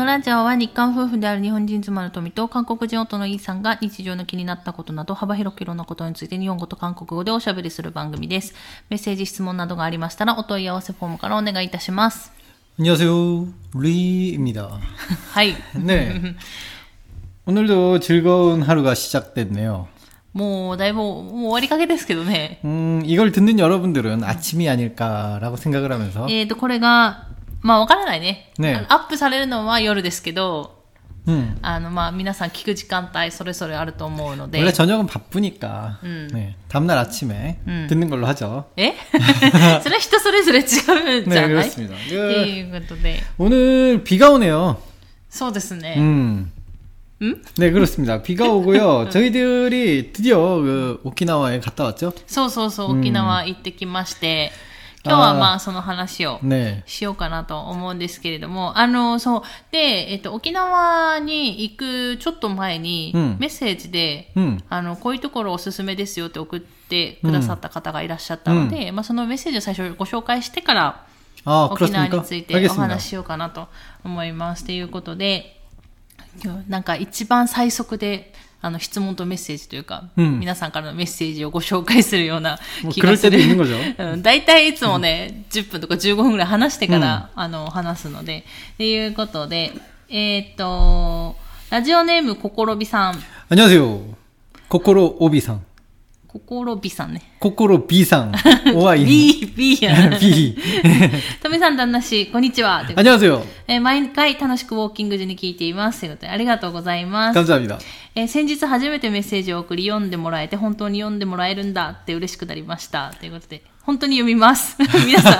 のラジオは日韓夫婦である日本人妻の富と韓国人夫のイーさんが日常の気になったことなど幅広くいろんなことについて日本語と韓国語でおしゃべりする番組です。メッセージ、質問などがありましたらお問い合わせフォームからお願いいたします。 안녕하세요. 리입니다. はい。 네. 오늘도 즐거운 하루가 시작됐네요. もうだいぶもう終わりかけですけどね。 음, 이걸 듣는 여러분들은 아침이 아닐까라고 생각을 하면서 えっ、と、これが、 まあわからないね。ねあのアップされるのは夜ですけど、 음, あの、まあ皆さん聞く時間帯それぞれあると思うので。 원래 저녁은 바쁘니까 음. 네, 다음날 아침에 음. 듣는 걸로 하죠. えそれは人それぞれ違うんじゃ 네, ない 그렇습니다. っ 그, ていうことで。 오늘 비가 오네요. そうですね。 음. 음? 네, 그렇습니다. 비가 오고요. 저희들이 드디어 그 오키나와에 갔다 왔죠? そうそうそう、うん沖縄行ってきまして、 今日はまあその話をしようかなと思うんですけれども、あ,ね、あの、そう。で、えっと、沖縄に行くちょっと前に、メッセージで、うん、あの、こういうところおすすめですよって送ってくださった方がいらっしゃったので、うん、まあそのメッセージを最初ご紹介してから、沖縄についてお話ししようかなと思います。ということで、今日なんか一番最速であの、質問とメッセージというか、うん、皆さんからのメッセージをご紹介するような気がする。大体いつもね、うん、10分とか15分ぐらい話してから、うん、あの、話すので、っていうことで、えー、っと、ラジオネーム、ココロビさん。ありがとうございます。ココロおびさん。ココロビさんね。코코로 비상. 오아이. B、B やな。 B. とめさん、旦那氏、こんにちは。ということで 안녕하세요. えー毎回楽しくウォーキング時に聞いています。ということで、ありがとうございます。 감사합니다. えー先日初めてメッセージを送り読んでもらえて本当に読んでもらえるんだって嬉しくなりました。ということで、本当に読みます。皆さん、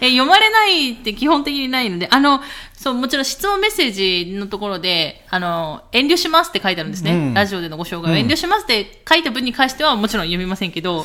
えー読まれないって基本的にないので、あの、そう、もちろん質問メッセージのところで、あの、遠慮しますって書いてあるんですね。うんラジオでのご紹介は、うん遠慮しますって書いた分に関してはもちろん読みませんけど、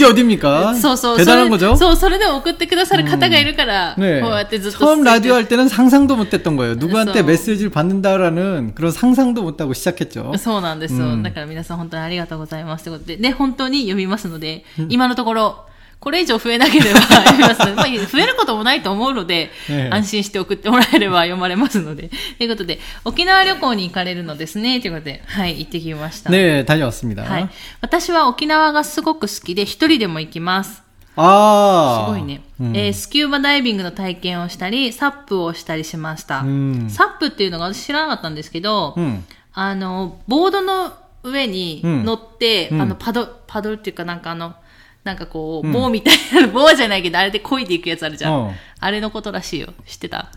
어딥니까? そうそう。 대단한 それ 거죠? そう、それでも送ってくださる方がいるから、 네. こうやってずっと。 처음 라디오 할 때는 상상도 못했던 거예요. 누구한테 그래서- 메시지를 받는다라는 그런 상상도 못하고 시작했죠. そうなんですよ、うんだから皆さん本当にありがとうございます。ということで、ね、本当に読みますので、今のところ、 これ以上増えなければ読みます、まあ、増えることもないと思うので、安心して送ってもらえれば読まれますので。ということで、沖縄旅行に行かれるのですね。ということで、はい、行ってきました。ね大丈夫ですみ。はい。私は沖縄がすごく好きで、一人でも行きます。ああ。すごいね、うん、えー、スキューバダイビングの体験をしたり、サップをしたりしました。うん、サップっていうのが私知らなかったんですけど、うん、あの、ボードの上に乗って、あの、パド、パドルっていうかなんかあの、なんかこう、棒みたいな、棒じゃないけど、あれで漕いでいくやつあるじゃん。あれのことらしいよ。知ってた？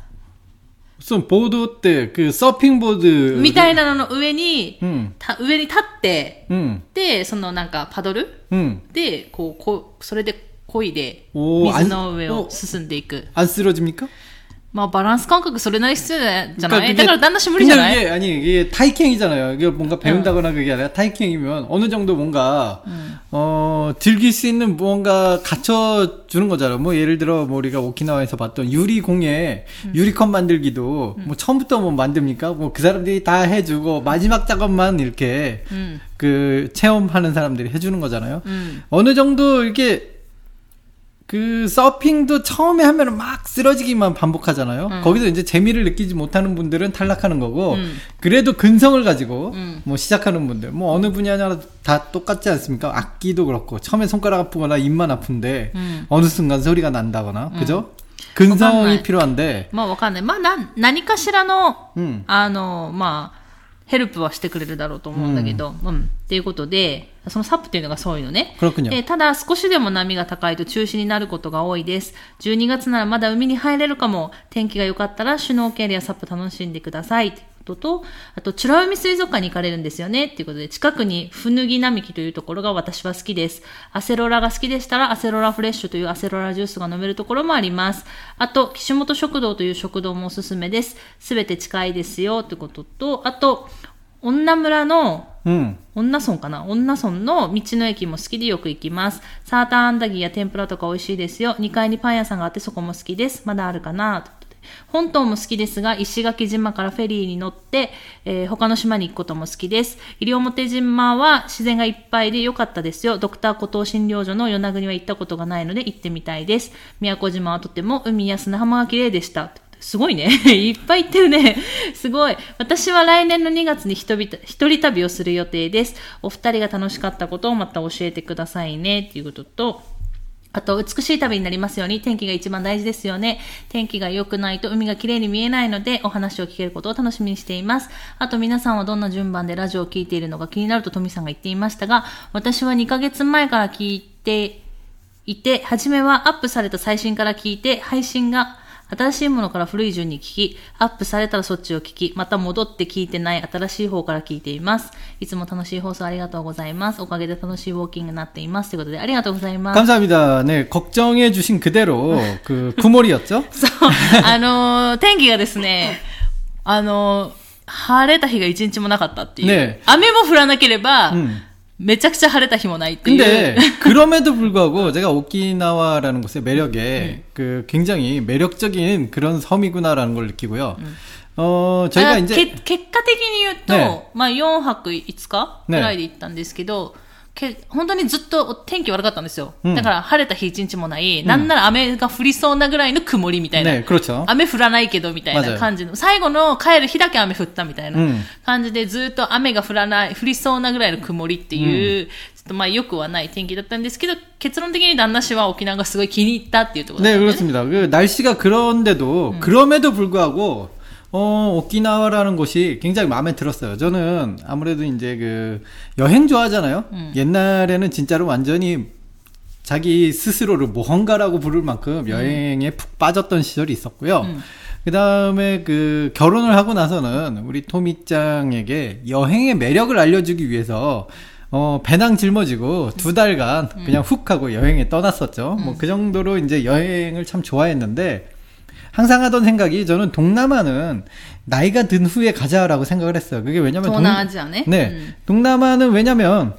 そのボードって、그サーフィンボード。みたいなのの上に、上に立って、で、そのなんかパドル、で、こう、こうそれで漕いで、水の上を進んでいく。あ、すろじみか？まあ、バランス感覚それなり必要じゃない 그러니까 だから旦那氏無理じゃない 근데 이게 아니 이게 타이킹이잖아요. 이게 뭔가 배운다거나 그게 아니라 타이킹이면 어느 정도 뭔가 어 즐길 수 있는 무언가 갖춰 주는 거잖아요. 뭐 예를 들어 뭐 우리가 오키나와에서 봤던 유리공예 유리컵 만들기도 뭐 처음부터 뭐 만듭니까? 뭐 그 사람들이 다 해주고 마지막 작업만 이렇게 うん。 그 체험하는 사람들이 해주는 거잖아요. うん。 어느 정도 이렇게 그 서핑도 처음에 하면은 막 쓰러지기만 반복하잖아요. 음. 거기서 이제 재미를 느끼지 못하는 분들은 탈락하는 거고 음. 그래도 근성을 가지고 음. 뭐 시작하는 분들 뭐 어느 분야나 다 똑같지 않습니까? 악기도 그렇고 처음에 손가락 아프거나 입만 아픈데 うん。 어느 순간 소리가 난다거나 음. 그죠?わかんな 근성이 い 필요한데 まあ、わかんない。まあ、な、何かしらの、 음. あの、まあ、ヘルプはしてくれるだろうと思うんだけど、うん。っていうことで、 そのサップっていうのがそういうのね。で、ただ少しでも波が高いと中止になることが多いです。12月ならまだ海に入れるかも。天気が良かったらシュノーケルやサップ楽しんでください。とと、あと、美ら海水族館に行かれるんですよね。っていうことで、近くに、ふぬぎ並木というところが私は好きです。アセロラが好きでしたら、アセロラフレッシュというアセロラジュースが飲めるところもあります。あと、岸本食堂という食堂もおすすめです。すべて近いですよ。ってことと、あと、女村のうん。女村かな？女村の道の駅も好きでよく行きます。サーターアンダギーや天ぷらとか美味しいですよ。2階にパン屋さんがあってそこも好きです。まだあるかな本島も好きですが、石垣島からフェリーに乗って、えー他の島に行くことも好きです。西表島は自然がいっぱいで良かったですよ。ドクター孤島診療所の与那国は行ったことがないので行ってみたいです。宮古島はとても海や砂浜が綺麗でした。すごいね。いっぱい行ってるね。すごい。私は来年の2月に一人一人旅をする予定です。お二人が楽しかったことをまた教えてくださいね。っていうことと、あと、美しい旅になりますように、天気が一番大事ですよね。天気が良くないと海が綺麗に見えないので、お話を聞けることを楽しみにしています。あと、皆さんはどんな順番でラジオを聞いているのか気になると富さんが言っていましたが、私は2ヶ月前から聞いていて、初めはアップされた最新から聞いて、配信が新しいものから古い順に聞き、アップされたらそっちを聞き、また戻って聞いてない新しい方から聞いています。いつも楽しい放送ありがとうございます。おかげで楽しいウォーキングになっています。ということで、ありがとうございます。 감사합니다. 네, 걱정해 주신 그대로 그 구몰이었죠? そう、あのー天気がですね、あのー晴れた日が一日もなかったっていう。ね雨も降らなければ、 음. め ちゃくちゃ晴れた日もないっていう。 근데 그럼에도 불구하고 제가 오키나와라는 곳의 매력에 그 굉장히 매력적인 그런 섬이구나라는 걸 느끼고요. 어, 저희가 あ 이제 け結果的に言うと、ねまあ4泊5日ぐらいで行ったんですけど、 け本当にずっと天気悪かったんですよ。うんだから晴れた日一日もない、なんなら雨が降りそうなぐらいの曇りみたいな。 네, 그렇죠. 雨降らないけどみたい맞아요 な感じの、最後の帰る日だけ雨降ったみたいなうん感じで、ずっと雨が降らない、降りそうなぐらいの曇りっていう、ちょっとまあ良くはない天気だったんですけど、結論的に旦那氏は沖縄がすごい気に入ったっていうところだ 네, ったんでね 그렇습니다. 그 날씨가 그런데도 그럼에도 불구하고 어, 오키나와라는 곳이 굉장히 마음에 들었어요. 저는 아무래도 이제 그 여행 좋아하잖아요. 옛날에는 진짜로 완전히 자기 스스로를 모험가라고 부를 만큼 여행에 푹 빠졌던 시절이 있었고요. 그 다음에 그 결혼을 하고 나서는 우리 토미짱에게 여행의 매력을 알려주기 위해서 어, 배낭 짊어지고 두 달간 그냥 훅 하고 여행에 떠났었죠. 뭐 그 정도로 이제 여행을 참 좋아했는데 항상 하던 생각이 저는 동남아는 나이가 든 후에 가자라고 생각을 했어요. 그게 왜냐면 동, 나아지 않아? 네, 음. 동남아는 왜냐면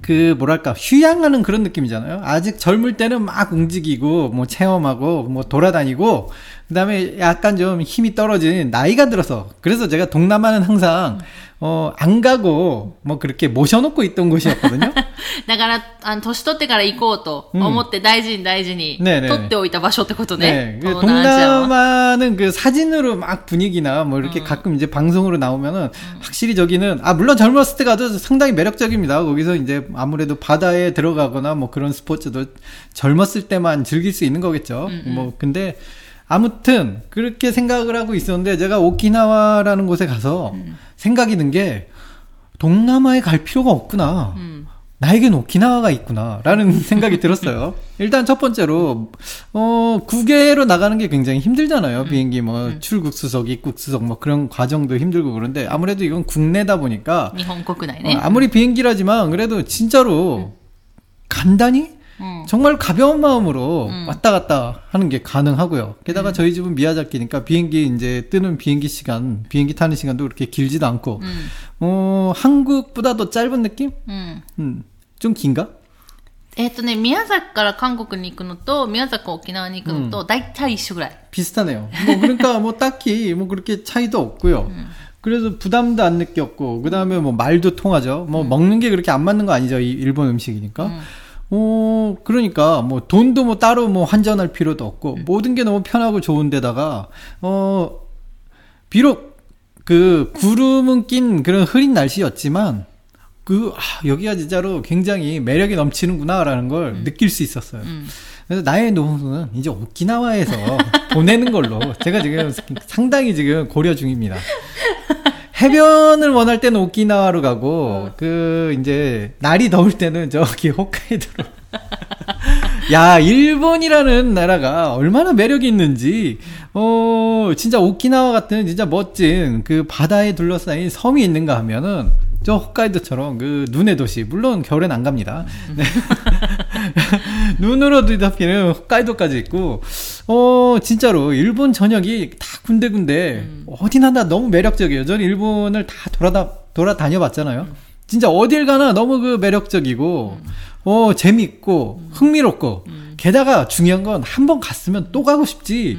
그 뭐랄까 휴양하는 그런 느낌이잖아요. 아직 젊을 때는 막 움직이고 뭐 체험하고 뭐 돌아다니고 그다음에 약간 좀 힘이 떨어진 나이가 들어서 그래서 제가 동남아는 항상 음. 어 안 가고 뭐 그렇게 모셔놓고 있던 곳이었거든요. だから、あの、年取ってから行こうと思って大事に大事にねえねえ取っておいた場所ってことね 네. 。그 東南アジアは 동남아는 그 사진으로 막 분위기나 뭐 이렇게 가끔 이제 방송으로 나오면은 확실히 저기는 아 물론 젊었을 때 가도 상당히 매력적입니다. 거기서 이제 아무래도 바다에 들어가거나 뭐 그런 스포츠도 젊었을 때만 즐길 수 있는 거겠죠. 뭐 근데 아무튼 그렇게 생각을 하고 있었는데 제가 오키나와라는 곳에 가서 음. 생각이 든 게 동남아에 갈 필요가 없구나. 음. 나에겐 오키나와가 있구나라는 생각이 들었어요. 일단 첫 번째로 어 국외로 나가는 게 굉장히 힘들잖아요. 음. 비행기 뭐 음. 출국 수석, 입국 수석 뭐 그런 과정도 힘들고 그런데 아무래도 이건 국내다 보니까 어, 아무리 비행기라지만 그래도 진짜로 음. 간단히 うん。 정말 가벼운 마음으로 음. 왔다 갔다 하는 게 가능하고요. 게다가 저희 집은 미야자키니까 비행기 이제 뜨는 비행기 시간, 비행기 타는 시간도 그렇게 길지도 않고 うん。 어 한국보다도 짧은 느낌? うん。 음, 좀 긴가? えっとね、宮崎から韓国に行くのと、宮崎から沖縄に行くのと、大体一緒ぐらい。 비슷하네요. 뭐 그러니까 뭐 딱히 뭐 그렇게 차이도 없고요. 그래서 부담도 안 느꼈고 그다음에 뭐 말도 통하죠. 뭐 먹는 게 그렇게 안 맞는 거 아니죠. 이 일본 음식이니까. 어 그러니까 뭐 돈도 뭐 따로 뭐 환전할 필요도 없고 모든 게 너무 편하고 좋은데다가 어 비록 그 구름은 낀 그런 흐린 날씨였지만 그 아, 여기가 진짜로 굉장히 매력이 넘치는구나라는 걸 느낄 수 있었어요. 그래서 나의 노후는 이제 오키나와에서 보내는 걸로 제가 지금 상당히 지금 고려 중입니다. 해변을 원할 때는 오키나와로 가고 그 이제 날이 더울 때는 저기 홋카이도로. 야, 일본이라는 나라가 얼마나 매력이 있는지, 어, 진짜 오키나와 같은 진짜 멋진 그 바다에 둘러싸인 섬이 있는가 하면은, 저 홋카이도처럼 그 눈의 도시, 물론 겨울엔 안 갑니다. 네. 눈으로 뒤덮이는 홋카이도까지 있고, 어, 진짜로 일본 전역이 다 군데군데, 음. 어디나 다 너무 매력적이에요. 저는 일본을 다 돌아다, 돌아다녀 봤잖아요. 진짜 어딜 가나 너무 그 매력적이고, 어, 재밌고, 흥미롭고, 게다가 중요한 건 한 번 갔으면 또 가고 싶지,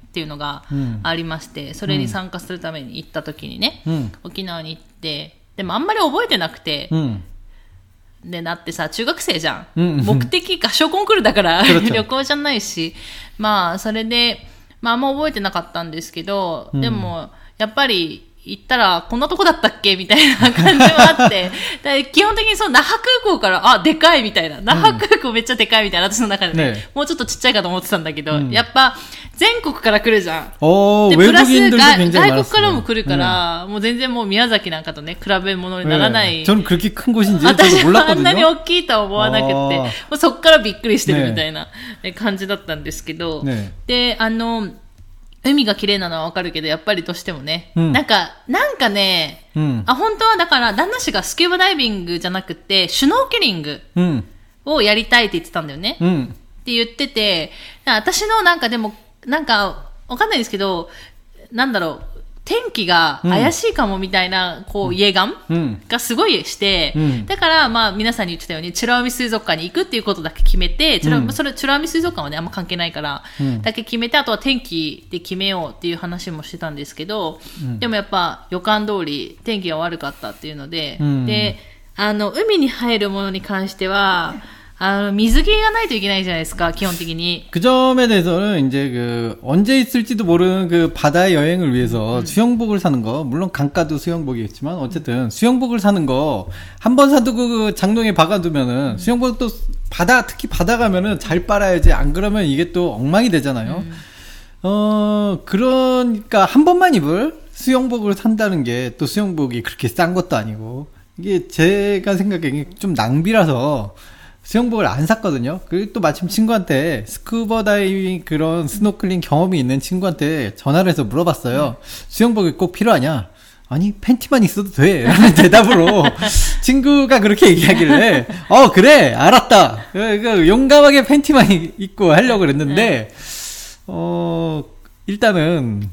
っていうのがうんありまして、それに参加するために行った時にね、うん。沖縄に行って、でもあんまり覚えてなくて、うん。で、だってさ、中学生じゃん。うん目的合唱コンクールだから、旅行じゃないし、まあ、それで、まあ、あんま覚えてなかったんですけど、うんでも、やっぱり、行ったら、こんなとこだったっけみたいな感じもあって、で基本的にその那覇空港から、あ、でかいみたいな。那覇空港めっちゃでかいみたいな、私の中でねねもうちょっとちっちゃいかと思ってたんだけど、うんやっぱ、全国から来るじゃん。 어, で、プラス 외국인들도 外 굉장히 外 많았어요. 国からも来るから、もう全然もう宮崎なんかとね、比べ物にならない。 네. 저는 그렇게 큰 곳인지 私 저도 はあんなに 몰랐거든요. 大きいとは思わなくて、あーもうそっからびっくりしてるねみたいなえ感じだったんですけど、ねで、あの、 海が綺麗なのはわかるけど、やっぱりとしてもね。うん、なんか、なんかね、うん、あ、本当はだから、旦那氏がスキューバダイビングじゃなくて、シュノーケリングをやりたいって言ってたんだよね。うん、って言ってて、私のなんかでも、なんか、わかんないですけど、なんだろう、天気が怪しいかもみたいな、こう、家眼 음. がすごいして、うん。だから、まあ、皆さんに言ってたように、美ら海水族館に行くっていうことだけ決めて、美らうん。それ、美ら海水族館はね、あんま関係ないから、うん。だけ決めて、あとは天気で決めようっていう話もしてたんですけど、うん。でもやっぱ、予感通り、天気が悪かったっていうので、うん。で、あの、海に入るものに関しては、 あの、水着がないといけないじゃないですか、基本的に。 그 점에 대해서는 이제 그 언제 있을지도 모르는 그 바다 여행을 위해서 수영복을 사는 거 물론 강가도 수영복이겠지만 어쨌든 수영복을 사는 거 한 번 사두고 그 장롱에 박아두면은 수영복도 바다 특히 바다 가면은 잘 빨아야지 안 그러면 이게 또 엉망이 되잖아요. 어 그러니까 한 번만 입을 수영복을 산다는 게 또 수영복이 그렇게 싼 것도 아니고 이게 제가 생각에 좀 낭비라서 수영복을 안 샀거든요. 그리고 또 마침 친구한테 스쿠버 다이빙 그런 스노클링 경험이 있는 친구한테 전화를 해서 물어봤어요. 수영복이 꼭 필요하냐? 아니 팬티만 있어도 돼. 라는 대답으로 친구가 그렇게 얘기하길래 어 그래 알았다. 그, 그 용감하게 팬티만 이- 입고 하려고 그랬는데 어 일단은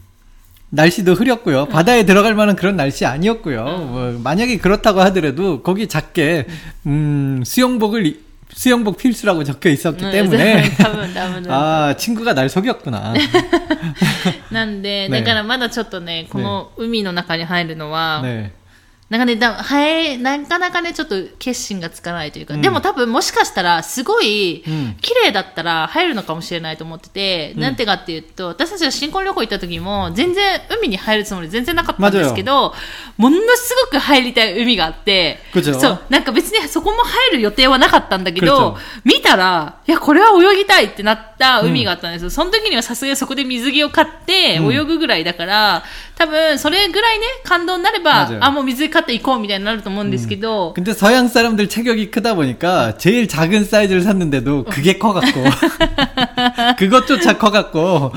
날씨도 흐렸고요. 바다에 들어갈 만한 그런 날씨 아니었고요. 뭐 만약에 그렇다고 하더라도 거기 작게 음 수영복을 이- 수영복 필수라고 적혀 있었기 うん 때문에 多分、多分。 아 친구가 날 속였구나. なんで、ねだからまだちょっとね、この海の中に入るのは、 네. なんかね、だはい、なかなかね、ちょっと決心がつかないというか、うん、でも多分もしかしたら、すごい、綺麗だったら入るのかもしれないと思ってて、うん、なんてかっていうと、私たちが新婚旅行行った時も、全然海に入るつもり全然なかったんですけど、も。のすごく入りたい海があって、そう、なんか別にそこも入る予定はなかったんだけど、見たら、いや、これは泳ぎたいってなった海があったんですよ。うん、その時にはさすがにそこで水着を買って、泳ぐぐらいだから、多分、それぐらいね、感動になれば、あ、も。う水買買って行こうみたいになると思うんですけど、 근데 서양 사람들 체격이 크다 보니까 제일 작은 사이즈를 샀는데도 그게 커갖고 그것조차 커갖고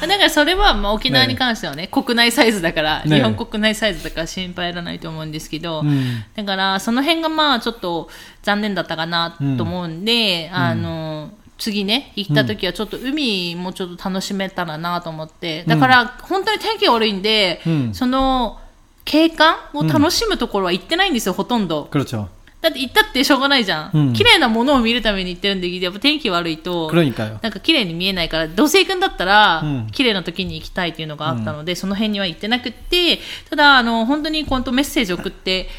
だからそれはまあ沖縄に関してはね、国内サイズだから、ね日本国内サイズだから心配いらないと思うんですけど、うんだからその辺がまあちょっと残念だったかなと思うんで、あの、次ね、行った時はちょっと海もちょっと楽しめたらなと思って、だから本当に天気が悪いんで、うんその 景観を楽しむところは行ってないんですよ、ほとんど。 그렇죠. だって行ったってしょうがないじゃん。うん綺麗なものを見るために行ってるんで、やっぱ天気悪いと、 그러니까요. なんか綺麗に見えないから、どうせ行くんだったら、うん綺麗な時に行きたいっていうのがあったので、その辺には行ってなくって、ただ、あの、本当に本当メッセージ送って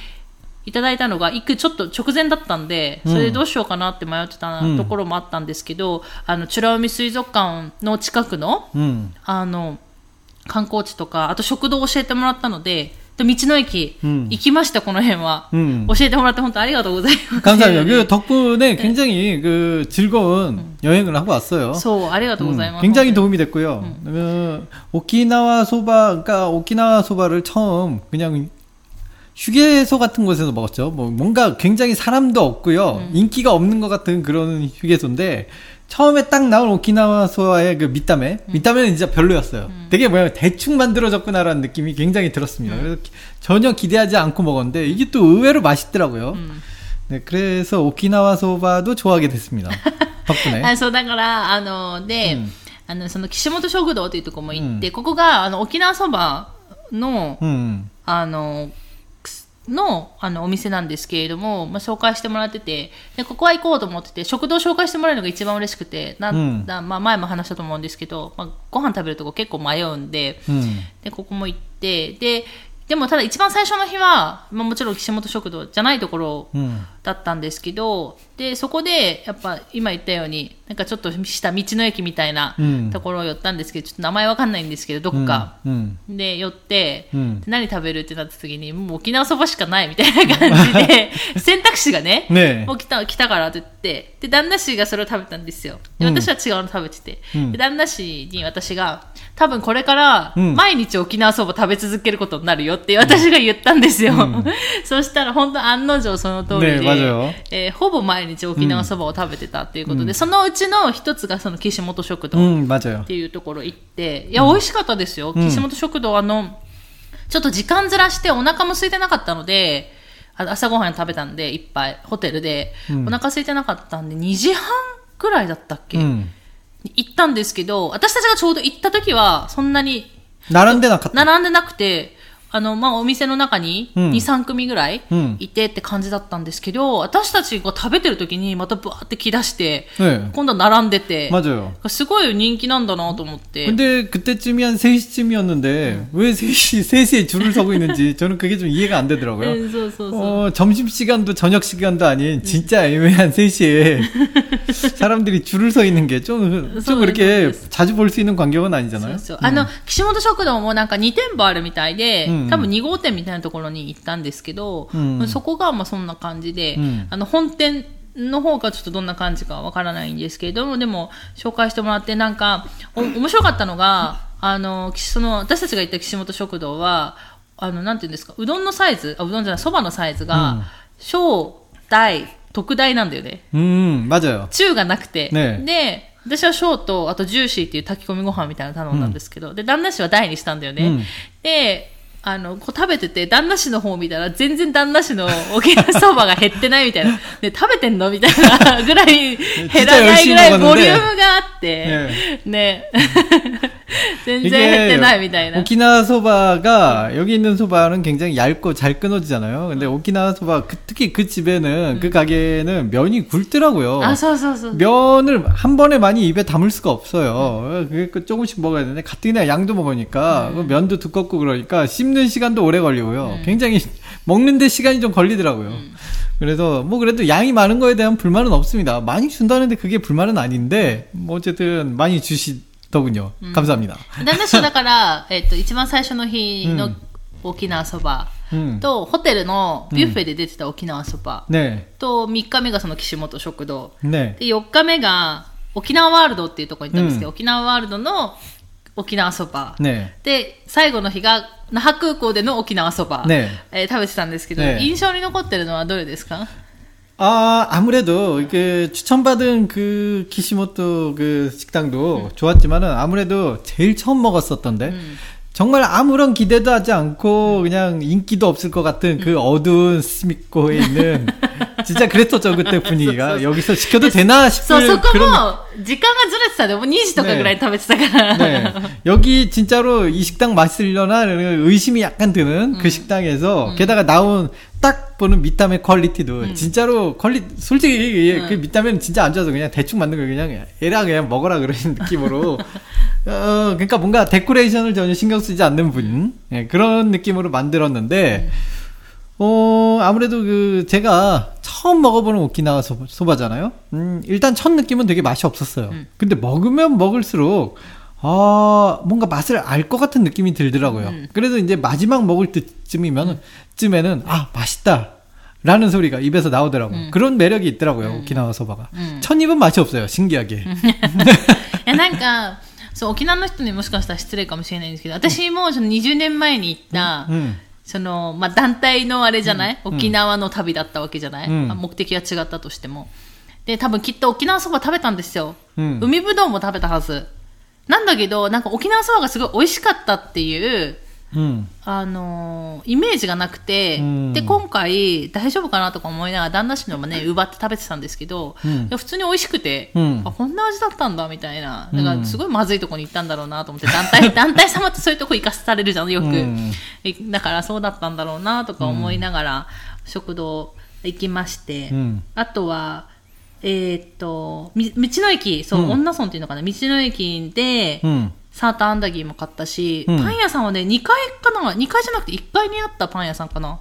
いただいたのが、行くちょっと直前だったんで、それでどうしようかなって迷ってたうんところもあったんですけど、あの、美ら海水族館の近くの、うん. あの、観光地とか、あと食堂を教えてもらったので、 で道の駅、うん行きました、この辺は。 음. 教えてもらって本当ありがとうございます。 감사합니다. 그 덕분에 굉장히 그 즐거운 여행을 하고 왔어요. そう、ありがとうござい 음, ます。 굉장히 도움이 됐고요. 그 오키나와 소바, 그러니까 오키나와 소바를 처음 그냥 휴게소 같은 곳에서 먹었죠. 뭐 뭔가 굉장히 사람도 없고요. 인기가 없는 것 같은 그런 휴게소인데 처음에 딱 나온 오키나와 소바의 그 밑담에 밑담에는 진짜 별로였어요. 되게 뭐야 대충 만들어졌구나라는 느낌이 굉장히 들었습니다. 그래서 기- 전혀 기대하지 않고 먹었는데 이게 또 의외로 맛있더라고요. 네, 그래서 오키나와 소바도 좋아하게 됐습니다. 덕분에. あそう、だから、あの、で、うんあの、その岸本食堂というところも行って、ここが、あの、沖縄そばの、 음. あの、くす の、あの、お店なんですけれども、まあ、紹介してもらってて、で、ここは行こうと思ってて、食堂紹介してもらえるのが一番嬉しくて、なうんだまあ、前も話したと思うんですけど、まあ、ご飯食べるとこ結構迷うんで、 음. で、ここも行って、で、でもただ一番最初の日は、まあ、もちろん岸本食堂じゃないところ 음. だったんですけど、で、そこで、やっぱ今言ったように、なんかちょっとした道の駅みたいなうんところを寄ったんですけど、ちょっと名前わかんないんですけど、どこか。 음. で、寄って、何食べるってなった時に、もう沖縄そばしかないみたいな感じで、選択肢がね、ねえもう来た、来たからって言って、で、旦那氏がそれを食べたんですよ。で、うん私は違うの食べてて、うんで、旦那氏に私が、多分これから、うん毎日沖縄そば食べ続けることになるよって私が言ったんですよ。うん そしたら本当案の定その通りで、ねえー、ほぼ毎日沖縄そばを食べてたっていうことで、うん、そのうちの一つがその岸本食堂っていうところ行って、いや、美味しかったですよ。岸本食堂、あの、ちょっと時間ずらしてお腹も空いてなかったので、朝ごはん食べたんで、いっぱい、ホテルで、うん、お腹空いてなかったんで、2時半くらいだったっけ、うん、行ったんですけど、私たちがちょうど行った時は、そんなに、並んでなかった。並んでなくて、あの、まあ、お店の中にうん2、3組ぐらいうんいてって感じだったんですけど、私たちが食べてる時にまたブワーって来だして、 네. 今度は並んでて、 맞아요. すごい人気なんだなと思って。 근데 그때쯤이 한 3시쯤이었는데 왜 3시, 3시에 줄을 서고 있는지 저는 그게 좀 이해가 안 되더라고요. うんそうそうそう。 어, 점심시간도 저녁시간도 아닌 진짜 애매한 3시에 사람들이 줄을 서 있는 게 좀, 좀 그렇게 자주 볼 수 있는 광경은 そう 아니잖아요. そう。あの、岸本食堂もなんか2店舗あるみたいで、うん 多分2号店みたいなところに行ったんですけど、そこがまあそんな感じで、あの本店の方がちょっとどんな感じかわからないんですけれども、でも紹介してもらってなんか、お面白かったのが、あの、その、私たちが行った岸本食堂は、あの、なんていうんですか、うどんのサイズ、あ、うどんじゃない、そばのサイズが、小、大、特大なんだよね。うん、まじよ。中がなくて。ね、で、私は小と、あとジューシーっていう炊き込みご飯みたいなの頼んだんですけど、うん、で、旦那氏は大にしたんだよね。うん、で、あの、こう食べてて、旦那氏の方見たら、全然旦那氏の沖縄そばが減ってないみたいな。で、食べてんのみたいな ぐらい、減らないぐらいボリュームがあって、ね。 全然減ってないみたいな。 오키나와 소바가 여기 있는 소바는 굉장히 얇고 잘 끊어지잖아요. 근데 오키나와 소바 그- 특히 그 집에는 그 가게는 면이 굵더라고요. あ、そうそうそう。 면을 한 번에 많이 입에 담을 수가 없어요. 그게 그 조금씩 먹어야 되는데 가뜩이나 양도 먹으니까 그 면도 두껍고 그러니까 씹는 시간도 오래 걸리고요. 굉장히 먹는데 시간이 좀 걸리더라고요. 그래서 뭐 그래도 양이 많은 거에 대한 불만은 없습니다. 많이 준다는데 그게 불만은 아닌데 뭐 어쨌든 많이 주시 特うん、감합니 다。 旦那うだから、えっと、一番最初の日の沖縄そばと、ホテルのビュッフェで出てた沖縄そば、と、3日目がその岸本食堂、で、4日目が沖縄ワールドっていうところに行ったんですけど、沖縄ワールドの沖縄そば、で、最後の日が那覇空港での沖縄そば、え食べてたんですけど、印象に残ってるのはどれですか？ 아, 아무래도 이게 추천받은 그 키시모토 그 식당도 좋았지만은 아무래도 제일 처음 먹었었던데. 정말 아무런 기대도 하지 않고 그냥 인기도 없을 것 같은 그 어두운 스미코에 있는 진짜 그랬었죠 그때 분위기가 여기서 시켜도 되나 そう、 싶은 そこ 그런 も、時間がずれてたで、もう2時とかぐらい食べてたから。 네. 여기 진짜로 이 식당 맛있으려나 의심이 약간 드는 그 식당에서 게다가 나온 딱 보는 밑담의 퀄리티도 진짜로 퀄리 솔직히 예, 그 밑담에는 진짜 안 좋아서 그냥 대충 만든 거 그냥 에라 그냥 먹어라 그런 느낌으로 어 그러니까 뭔가 데코레이션을 전혀 신경 쓰지 않는 분 예, 그런 느낌으로 만들었는데 어, 아무래도 그, 제가 처음 먹어보는 오키나와 소바, 소바잖아요? 음, 일단 첫 느낌은 되게 맛이 없었어요. 음. 근데 먹으면 먹을수록, 아, 뭔가 맛을 알 것 같은 느낌이 들더라고요. 음. 그래서 이제 마지막 먹을 때쯤이면, 쯤에는, 아, 맛있다. 라는 소리가 입에서 나오더라고요. 음. 그런 매력이 있더라고요, 오키나와 소바가. 음. 첫 입은 맛이 없어요, 신기하게. いやなんかそう沖縄の人にもしかしたら失礼かもしれないんですけど私もその20年前に行った、うん。そのまあ、団体のあれじゃない、沖縄の旅だったわけじゃない、うんあ目的が違ったとしてもで多分きっと沖縄そば食べたんですよ、うん海ぶどうも食べたはず なんだけどなんか沖縄そばがすごい美味しかったっていううん。あのーイメージがなくて、うんで、今回大丈夫かなとか思いながら旦那氏のもね、奪って食べてたんですけど、うんいや普通に美味しくて、うんあ、こんな味だったんだみたいな。うんだからすごいまずいとこに行ったんだろうなと思って、団体、団体様ってそういうとこ行かされるじゃん、よく。だからそうだったんだろうなとか思いながら、食堂行きまして、うんあとは、えーっと、み道の駅、そう、うん女村っていうのかな、道の駅で、うん。サーターアンダギーも買ったし、うんパン屋さんはね、2階かな ?2 階じゃなくて1階にあったパン屋さんかな。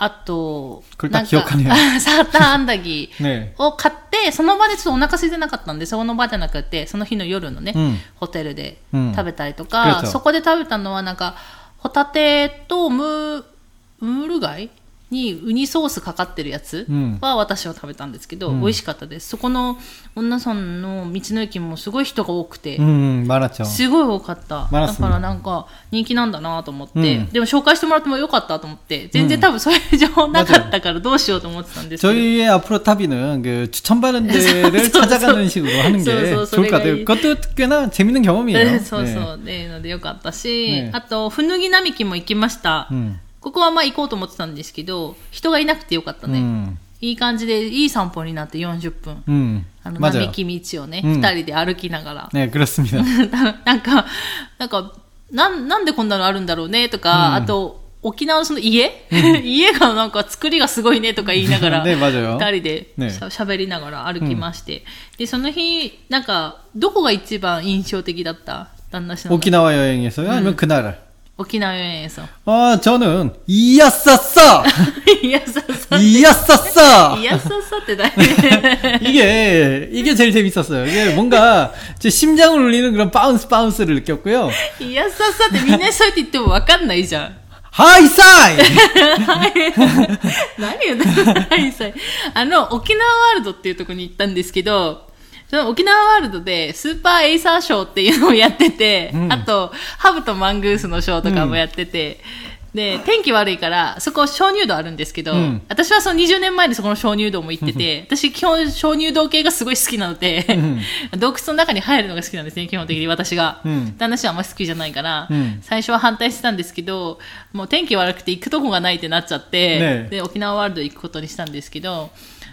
あと、なんか サーターアンダギー。네. を買って、その場でちょっとお腹空いてなかったんで、その場じゃなくて、その日の夜のね、うんホテルでうん食べたりとくか、れたそこで食べたのはなんか、ホタテとムー、ムール貝にウニソースかかってるやつうんは私は食べたんですけど、うん美味しかったです。そこの女さんの道の駅もすごい人が多くて、 음, 많았죠. すごい多かった。だマラソンからなんか人気なんだなと思って、うんでも紹介してもらってもよかったと思って、全然多分そういう情報なかったからどうしようと思ってたんですけど。 저희의 앞으로 타비는 그 추천받은 데를 소- 소- 찾아가는 식으로 하는 게 소- 소- 좋을 것 같아요. 소리가 그것도 꽤나 재밌는 경험이에요. えそうそう。で、のでよかったし、ねあと、ふぬぎ並木も行きました。 음. ここはまあ行こうと思ってたんですけど、人がいなくてよかったね。 음. いい感じで、いい散歩になって40分。 음. あの、 맞아요. 並木道をね、うん二、人で歩きながら。 네, 그렇습니다. なんか、なんか、なん、なんでこんなのあるんだろうねとか、うんあと、沖縄のその家、家がなんか作りがすごいねとか言いながら、ね맞아요 二人でねしゃ喋りながら歩きまして、で、その日、なんか、どこが一番印象的だった旦那氏の 오키나와 여행에서요? 아니면 그날? 沖縄여행에서. 아, 저는 이야싸싸! いや、ささ。 이야싸싸! いや、ささってだ 이게 이게 제일 재밌었어요. 이게 뭔가 제 심장을 울리는 그런 바운스 바운스를 느꼈고요. いや、ささってみんなそうやって言ってもわかんないじゃん。 하이사이! 何言うのはいさいあの、沖縄ワールドっていうところに行ったんですけど、 その沖縄ワールドでスーパーエイサーショーっていうのをやってて、うん。あと、ハブとマングースのショーとかもやってて、で、天気悪いから、そこ鍾乳洞あるんですけど、うん。私はその20年前にそこの鍾乳洞も行ってて、私基本鍾乳洞系がすごい好きなので、洞窟の中に入るのが好きなんですね、基本的に私が。うん。旦那氏はあんまり好きじゃないから、うん。最初は反対してたんですけど、もう天気悪くて行くとこがないってなっちゃって、ねで、沖縄ワールド行くことにしたんですけど、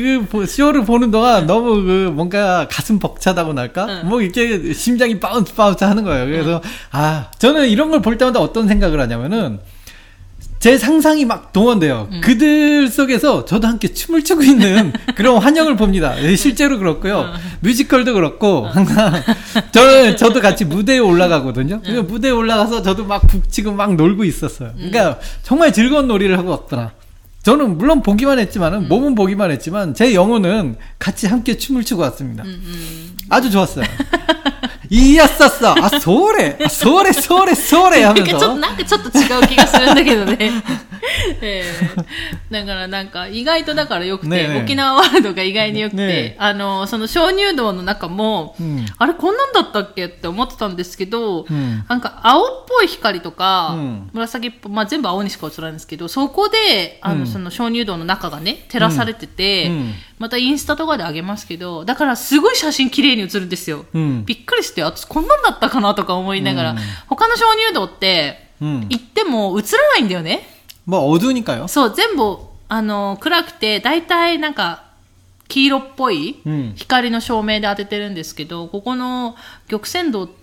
그 보- 쇼를 보는 동안 너무 그 뭔가 가슴 벅차다고 할까? 응. 뭐 이렇게 심장이 바운스 바운스 하는 거예요. 그래서 아 저는 이런 걸 볼 때마다 어떤 생각을 하냐면은 제 상상이 막 동원돼요. 그들 속에서 저도 함께 춤을 추고 있는 그런 환영을 봅니다. 예, 실제로 그렇고요. 뮤지컬도 그렇고 항상 저 저도 같이 무대에 올라가거든요. 그래서 무대에 올라가서 저도 막 북치고 막 놀고 있었어요. 그러니까 정말 즐거운 놀이를 하고 왔더라. 저는 물론 보기만 했지만은 몸은 보기만 했지만 제 영혼은 같이 함께 춤을 추고 왔습니다. 아주 좋았어요. 이야싸싸 아 소래 아, 소래 소래 소래 なんかちょっと、 하면서 なんかちょっと違う気がするんだけどね。 ええ。だからなんか意外とだからよくて、ねえねえ。沖縄ワールドが意外によくて、ねえ。あの、その鍾乳洞の中も、うん。あれこんなんだったっけって思ってたんですけど、うん。なんか青っぽい光とか、うん。紫っぽい、まあ全部青にしか映らないんですけど、そこで、あの、うん。その鍾乳洞の中がね、照らされてて、うん。またインスタとかであげますけど、だからすごい写真綺麗に写るんですよ。うん。びっくりして、私こんなんだったかなとか思いながら、うん。他の鍾乳洞って、うん。行っても映らないんだよね。 뭐 어두우니까요. そう、全部、あの、暗くて、だいたいなんか、黄色っぽいうん光の照明で当ててるんですけど、ここの玉泉洞って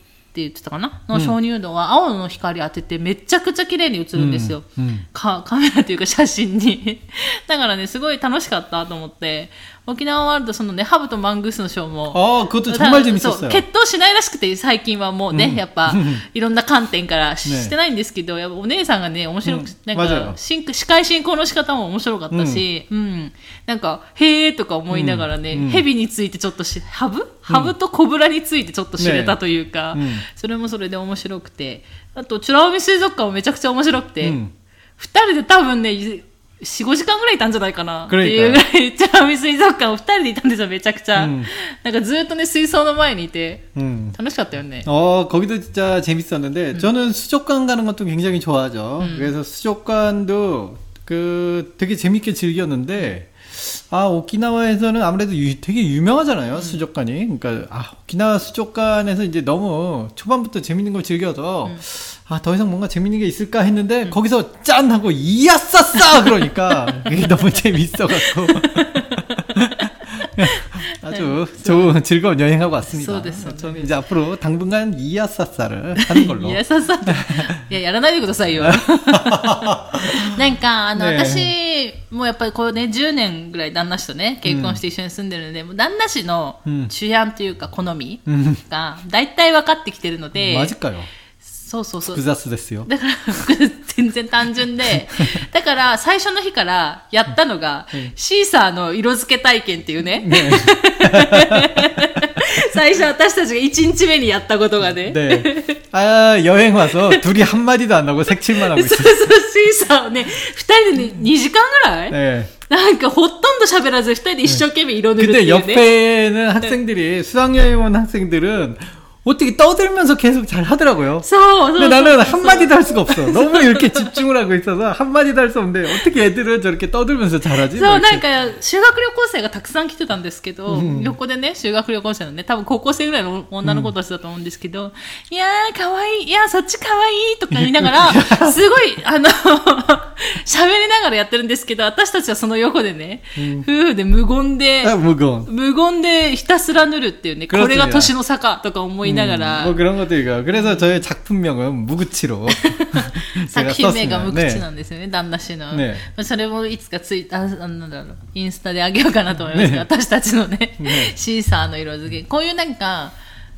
言ってたかなの鍾乳洞は青の光当ててめちゃくちゃ綺麗に映るんですよ。うんうんかカメラというか写真に。だからね、すごい楽しかったと思って、 沖縄ワールドそのね、ハブとマングースのショーも、 아, 그것도 정말 そう 재밌었어요. 決闘しないらしくて、最近はもうね、うんやっぱ、いろんな観点からし,、ねてないんですけど、やっぱお姉さんがね、面白く、うんなん맞아요 か、進司会進行の仕方も面白かったし、うん、なんか、へーとか思いながらね、うんうん蛇についてちょっとし、ハブハブとコブラについてちょっと知れたというか、ねうんそれもそれで面白くて、あと、美ら海水族館もめちゃくちゃ面白くて、うん二人で多分ね、 4、5時間ぐらいいたんじゃないかな。ってくらいいたいうぐらい、美ら海水族館を二人でいたんですよ、めちゃくちゃ。うんなんかずっとね、水槽の前にいて、 음. 楽しかったよね。 어, 거기도 진짜 재밌었는데, 저는 수족관 가는 것도 굉장히 좋아하죠. 그래서 수족관도 그 되게 재밌게 즐겼는데, 아, 오키나와에서는 아무래도 유- 되게 유명하잖아요, 수족관이. 그러니까, 아, 오키나와 수족관에서 이제 너무 초반부터 재밌는 걸 즐겨서, 아, 더 이상 뭔가 재밌는 게 있을까 했는데, 거기서 짠! 하고, 이야, 싸싸! 그러니까, 그게 너무 재밌어갖고. 아주 좋은 즐거운 여행하고 왔습니다. そうですよね 저는 이제 앞으로 당분간 이야싸싸를 하는 걸로. いや、さっさと。いや、やらないでくださいよ。なんか、あの、ねえ私、もうやっぱりこうね、10年ぐらい旦那氏とね、結婚して一緒に住んでるので、もう旦那氏のうん主案というか好みうんが、大体分かってきてるので、 맞을까요? そうそうそう。 부자스 됐어요. だから、全然単純で、だから、最初の日からやったのが、シーサーの色付け体験っていうね、 네. 最初私たちが1日目にやったことがね、 네. 아, 여행 와서 둘이 한마디도 안 하고 색칠만 하고 そう 있어요. そう、シーサーをね、二人でね、2時間ぐらい、 네. なんかほとんど喋らず二人で一生懸命色塗るって 근데 いうね。 옆에는 학생들이, 수학여행 온 학생들은 어떻게 떠들면서 계속 잘 하더라고요. そうそうそう 근데 나는 한마디도 할 수가 없어. 너무 이렇게 집중을 하고 있어서 한마디도 할 수 없는데 어떻게 애들은 저렇게 떠들면서 잘하지? そう、 뭐 なん 이렇게. か、修学旅行生がたくさん来てたんですけど、横でね、修学旅行生のね、多分高校生ぐらいの女の子たちだと思うんですけど、いやー、かわいい、いやー、そっちかわいいとか言いながら、すごい、あの、喋りながらやってるんですけど、私たちはその横でね、夫婦で無言で、 아, 무거운. 無言でひたすら塗るっていうね、これが 그렇습니다 年の差かとか思い なが 음, ら、 뭐 그런 것들이가. 그래서 저의 작품명은 무구치로 作 제가 品名が 썼습니다. 無口 네. なんですよね、旦那氏の。ねまあそれもいつかツイあ、あなんだろう、インスタであげようかなと思いますけど、ね私たちのねねシーサーの色付け。こういうなんか、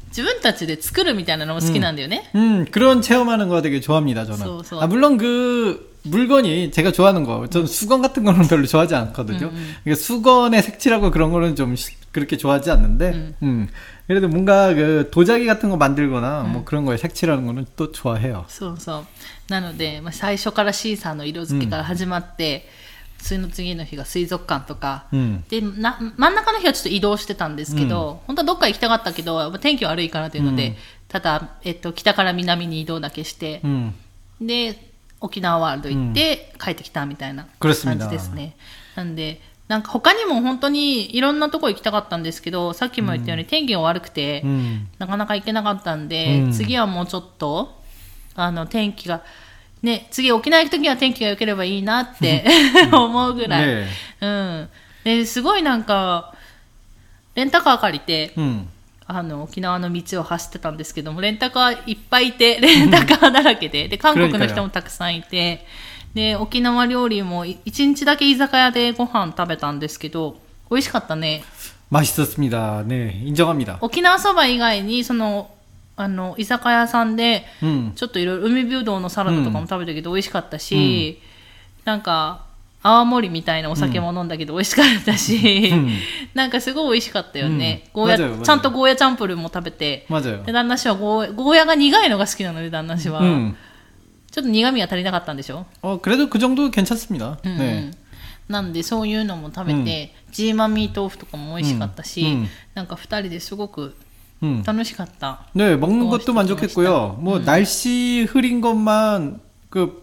自分たちで作るみたいなのも好きなんだよね。 음, 그런 체험하는 거 되게 좋아합니다, 저는. 소, 소. 아, 물론 그, 물건이 제가 좋아하는 거, 저는 수건 같은 거는 별로 좋아하지 않거든요. 이게 수건에 색칠하고 그런 거는 좀 시- 그렇게 좋아하지 않는데, 음. 그래도 뭔가 그 도자기 같은 거 만들거나 뭐 그런 거에 색칠하는 거는 또 좋아해요. そうそう。なので、まあ、最初からシーサーの色付けから始まって、その次の日が水族館とか、 음. でな真ん中の日はちょっと移動してたんですけど、本当はどっか行きたかったけど、やっぱ天気悪いからというので、ただ、えっと、北から南に移動だけして、 음. で、沖縄ワールド行って帰ってきたみたいな그렇습니다 感じですね。なんで、 なんか他にも本当にいろんなとこ行きたかったんですけど、さっきも言ったように天気が悪くて、 음. なかなか行けなかったんで、うん次はもうちょっと、あの、天気が、ね、次沖縄行くときは天気が良ければいいなって 思うぐらい。ねうん。で、すごいなんか、レンタカー借りて、 음. あの、沖縄の道を走ってたんですけども、レンタカーいっぱいいて、レンタカーだらけで、で、韓国の人もたくさんいて、で、沖縄料理もい一日だけ居酒屋でご飯食べたんですけど、美味しかったね。 맛있었습니다. 네, 인정합니다. 沖縄そば以外に、その、あの、居酒屋さんで、 음. ちょっといろいろ海ぶどうのサラダとかも食べたけど美味しかったし、なんか、泡盛みたいなお酒も飲んだけど美味しかったし、うんなんかすごい美味しかったよね。うんゴーヤ、맞아요 맞아요 ちゃんとゴーヤチャンプルーも食べて、 맞아요. で、旦那氏はゴーゴーヤが苦いのが好きなので、旦那氏は。 음. ちょっと苦味が足りなかったんでしょ 어, 그래도 그 정도 괜찮습니다. うん、 네. なんでそういうのも食べて、ジーマミー豆腐とかも美味しかったし、うんうんなんか二人ですごく 음. 楽しかった。 네, 먹는 어, 것도 만족했고요. 뭐 날씨 흐린 것만 그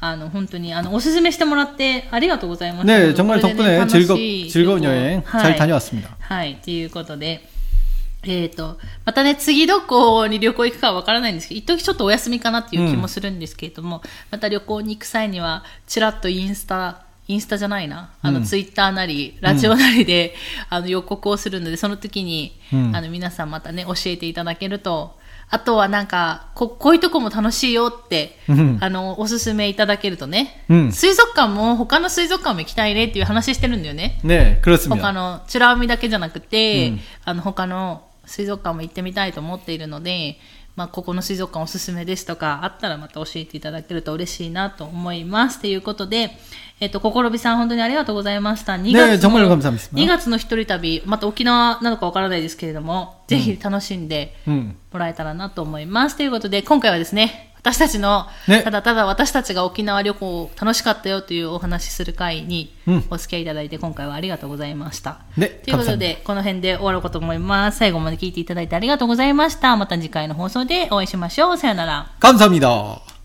あの本当にあのおすすめしてもらってありがとうございます。 네, 정말 これでね 덕분에 楽 즐거, しい 즐거운 旅行 여행 は 잘 い 다녀왔습니다. はい、ということで、えっ、と、またね、次どこに旅行行くかわからないんですけど、一時ちょっとお休みかなっていう気もするんですけれども、また旅行に行く際には、ちらっとインスタ、インスタじゃないな、あの、うんツイッターなり、ラジオなりで、あの、予告をするので、その時に、うんあの、皆さんまたね、教えていただけると、 あとはなんか、こ、こういうとこも楽しいよって、うん、あの、おすすめいただけるとね、うん、水族館も他の水族館も行きたいねっていう話してるんだよね。ねえ、黒住他の、チュラ海だけじゃなくて、うん、あの、他の水族館も行ってみたいと思っているので、まあ、ここの水族館おすすめですとか、あったらまた教えていただけると嬉しいなと思います。ということで、えっ、と、心美さん本当にありがとうございました。2月の、ね、2月の一人旅、また沖縄なのかわからないですけれども、ぜひ楽しんでもらえたらなと思います。うん、ということで、今回はですね、私たちの、ねただただ私たちが沖縄旅行楽しかったよというお話しする会にうんお付き合いいただいて、今回はありがとうございました。ねということで、この辺で終わろうかと思います。最後まで聞いていただいてありがとうございました。また次回の放送でお会いしましょう。さよなら。 감사합니다.